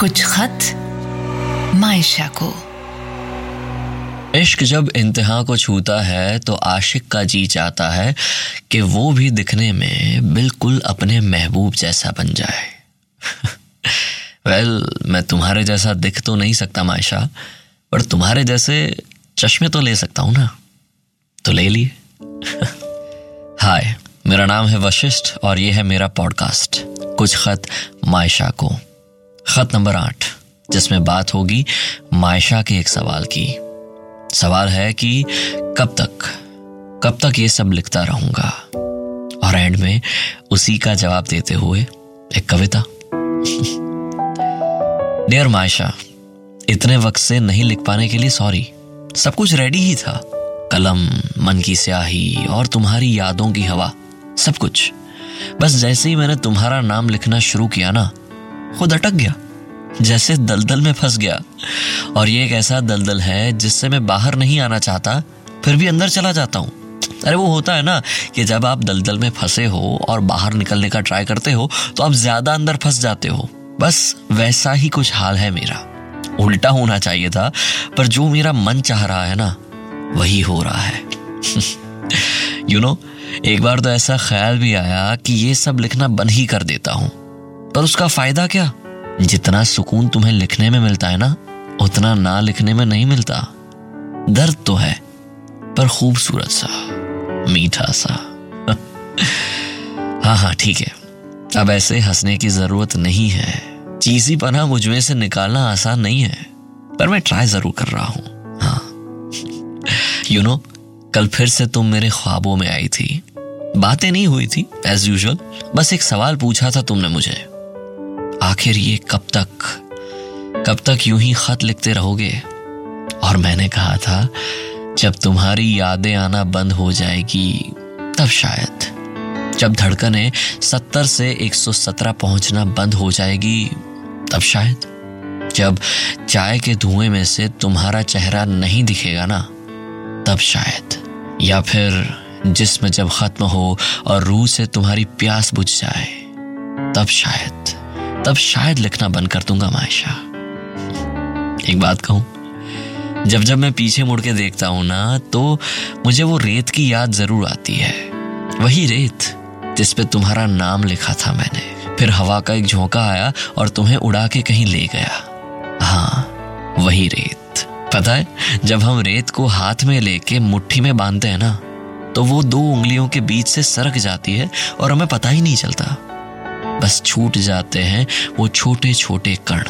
कुछ खत मायशा को। इश्क जब इंतहा को छूता है तो आशिक का जी चाहता है कि वो भी दिखने में बिल्कुल अपने महबूब जैसा बन जाए। वेल well, मैं तुम्हारे जैसा दिख तो नहीं सकता मायशा पर तुम्हारे जैसे चश्मे तो ले सकता हूँ ना। तो ले लिए। हाय मेरा नाम है वशिष्ठ और ये है मेरा पॉडकास्ट कुछ खत मायशा को। खत नंबर आठ, जिसमें बात होगी मायशा के एक सवाल की। सवाल है कि कब तक कब तक ये सब लिखता रहूँगा? और एंड में उसी का जवाब देते हुए एक कविता। डियर मायशा, इतने वक्त से नहीं लिख पाने के लिए सॉरी सब कुछ रेडी ही था। कलम, मन की स्याही और तुम्हारी यादों की हवा। सब कुछ। बस जैसे ही मैंने तुम्हारा नाम लिखना शुरू किया ना खुद अटक गया जैसे दलदल में फंस गया। और ये एक ऐसा दलदल है जिससे मैं बाहर नहीं आना चाहता फिर भी अंदर चला जाता हूँ। अरे वो होता है ना कि जब आप दलदल में फंसे हो और बाहर निकलने का ट्राई करते हो तो आप ज़्यादा अंदर फंस जाते हो। बस वैसा ही कुछ हाल है मेरा। उल्टा होना चाहिए था पर जो मेरा मन चाह रहा है ना वही हो रहा है। यू नो know, एक बार तो ऐसा ख्याल भी आया कि ये सब लिखना बंद ही कर देता हूँ। पर उसका फ़ायदा क्या? जितना सुकून तुम्हें लिखने में मिलता है ना, उतना ना लिखने में नहीं मिलता। दर्द तो है, पर खूबसूरत सा, मीठा सा। हाँ हाँ ठीक है। अब ऐसे हंसने की ज़रूरत नहीं है। चीजी पना मुझमें से निकालना आसान नहीं है, पर मैं ट्राई ज़रूर कर रहा हूँ। हाँ। यू नो कल फिर से तुम मेरे ख्वाबों में आई थी। बातें नहीं हुई थी एज यूजल बस एक सवाल पूछा था तुमने मुझे। आखिर ये कब तक कब तक यूँ ही खत लिखते रहोगे? और मैंने कहा था, जब तुम्हारी यादें आना बंद हो जाएगी, तब शायद। जब धड़कने सत्तर से 117 पहुँचना बंद हो जाएगी, तब शायद। जब चाय के धुएँ में से तुम्हारा चेहरा नहीं दिखेगा ना, तब शायद। या फिर जिस्म जब खत्म हो और रूह से तुम्हारी प्यास बुझ जाए, तब शायद। तब शायद लिखना बंद कर दूँगा मायशा। एक बात कहूँ, जब जब मैं पीछे मुड़ के देखता हूँ ना तो मुझे वो रेत की याद ज़रूर आती है। वही रेत जिस पे तुम्हारा नाम लिखा था मैंने। फिर हवा का एक झोंका आया और तुम्हें उड़ा के कहीं ले गया। हाँ वही रेत। पता है, जब हम रेत को हाथ में लेके मुट्ठी में बांधते हैं ना तो वो दो उंगलियों के बीच से सरक जाती है और हमें पता ही नहीं चलता। बस छूट जाते हैं वो छोटे छोटे कण।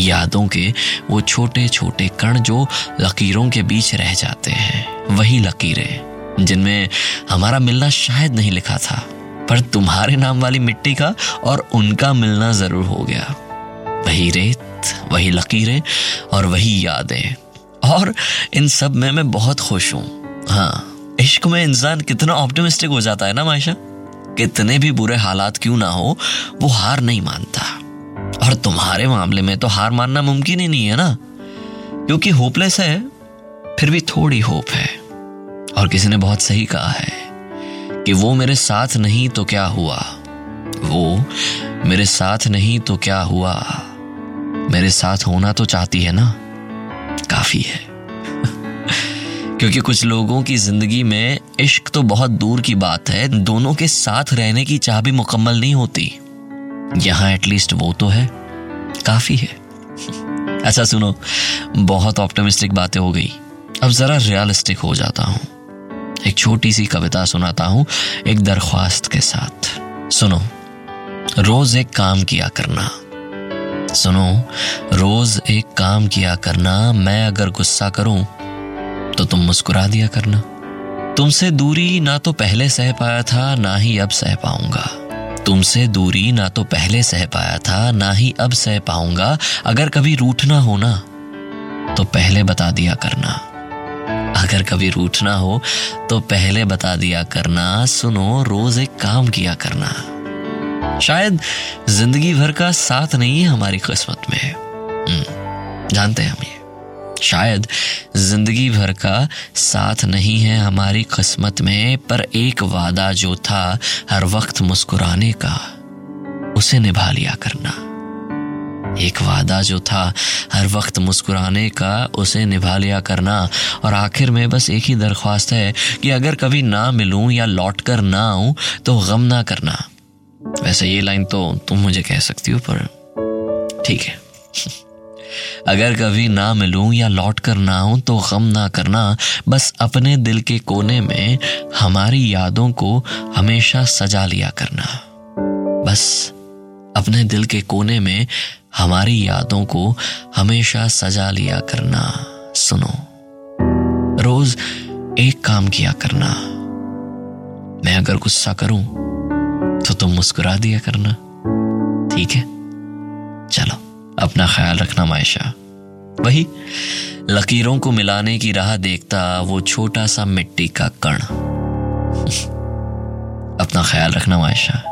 यादों के वो छोटे छोटे कण जो लकीरों के बीच रह जाते हैं, वही लकीरें, जिनमें हमारा मिलना शायद नहीं लिखा था, पर तुम्हारे नाम वाली मिट्टी का और उनका मिलना ज़रूर हो गया। वही रेत, वही लकीरें और वही यादें। और इन सब में मैं बहुत खुश हूँ। हाँ इश्क में इंसान कितना ऑप्टिमिस्टिक हो जाता है ना, मायशा? कितने भी बुरे हालात क्यों ना हो, वो हार नहीं मानता। और तुम्हारे मामले में तो हार मानना मुमकिन ही नहीं है ना? क्योंकि होपलेस है, फिर भी थोड़ी होप है। और किसी ने बहुत सही कहा है कि वो मेरे साथ नहीं तो क्या हुआ? वो मेरे साथ नहीं तो क्या हुआ? मेरे साथ होना तो चाहती है ना? काफ़ी है। क्योंकि कुछ लोगों की ज़िंदगी में इश्क तो बहुत दूर की बात है, दोनों के साथ रहने की चाह भी मुकम्मल नहीं होती। यहाँ एटलीस्ट वो तो है, काफ़ी है। अच्छा सुनो, बहुत ऑप्टोमिस्टिक बातें हो गई। अब जरा रियलिस्टिक हो जाता हूँ। एक छोटी सी कविता सुनाता हूँ, एक दरख्वास्त के साथ। सुनो, रोज एक काम किया करना। सुनो, रोज एक काम किया करना, मैं अगर गुस्सा करूँ तो तुम मुस्कुरा दिया करना। तुमसे दूरी ना तो पहले सह पाया था ना ही अब सह पाऊँगा। तुमसे दूरी ना तो पहले सह पाया था ना ही अब सह पाऊँगा। अगर कभी रूठना हो ना तो पहले बता दिया करना। अगर कभी रूठना हो तो पहले बता दिया करना। सुनो रोज एक काम किया करना। शायद ज़िंदगी भर का साथ नहीं है हमारी किस्मत में। हम्म, जानते हैं हम ये। शायद ज़िंदगी भर का साथ नहीं है हमारी किस्मत में, पर एक वादा जो था, हर वक्त मुस्कुराने का, उसे निभा लिया करना। एक वादा जो था, हर वक्त मुस्कुराने का, उसे निभा लिया करना। और आखिर में बस एक ही दरख्वास्त है कि अगर कभी ना मिलूं या लौट कर ना आऊँ तो गम ना करना। वैसे ये लाइन तो तुम मुझे कह सकती हो, पर ठीक है। अगर कभी ना मिलूं या लौट कर ना आऊँ तो गम ना करना, बस अपने दिल के कोने में हमारी यादों को हमेशा सजा लिया करना। बस अपने दिल के कोने में हमारी यादों को हमेशा सजा लिया करना। सुनो, रोज एक काम किया करना। मैं अगर गुस्सा करूँ तो तुम मुस्कुरा दिया करना। ठीक है? अपना ख्याल रखना मायशा। वही, लकीरों को मिलाने की राह देखता वो छोटा सा मिट्टी का कण। अपना ख्याल रखना मायशा।